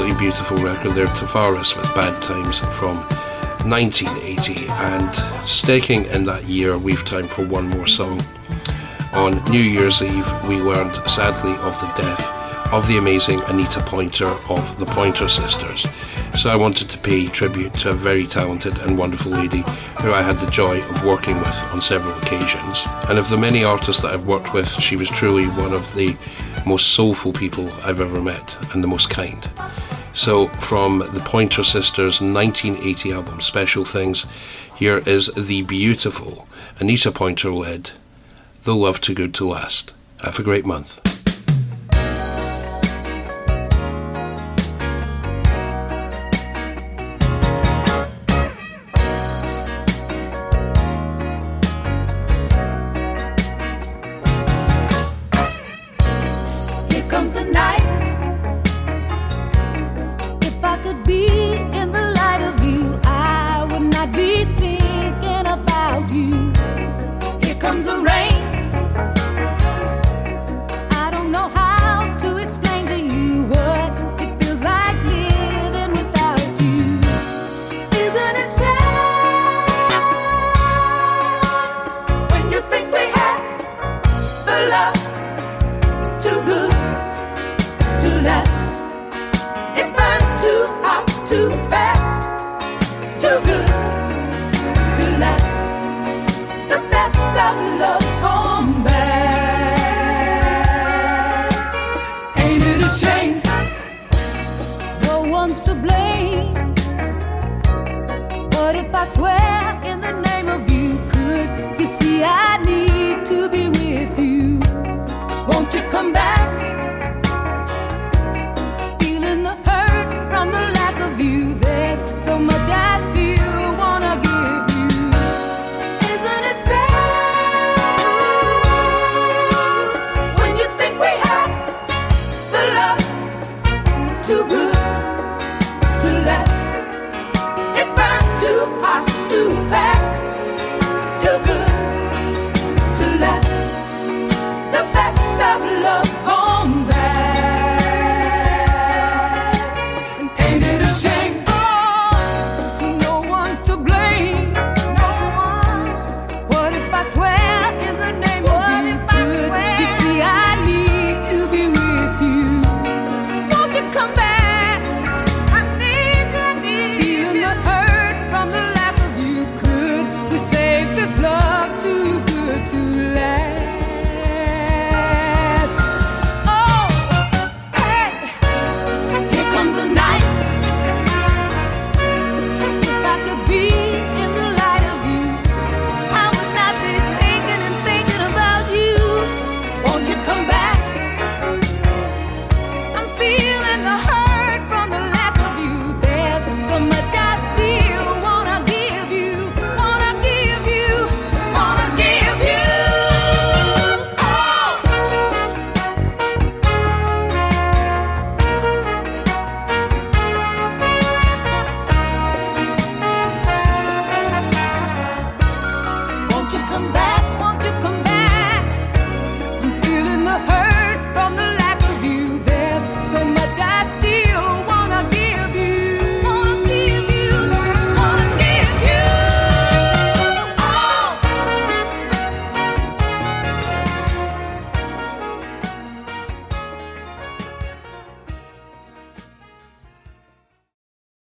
absolutely beautiful record there, Tavares with Bad Times from 1980. And staking in that year, we've time for one more song. On New Year's Eve, we learned sadly of the death of the amazing Anita Pointer of the Pointer Sisters. So I wanted to pay tribute to a very talented and wonderful lady who I had the joy of working with on several occasions. And of the many artists that I've worked with, she was truly one of the most soulful people I've ever met and the most kind. So, from the Pointer Sisters 1980 album Special Things, here is the beautiful Anita Pointer led The Love Too Good to Last. Have a great month.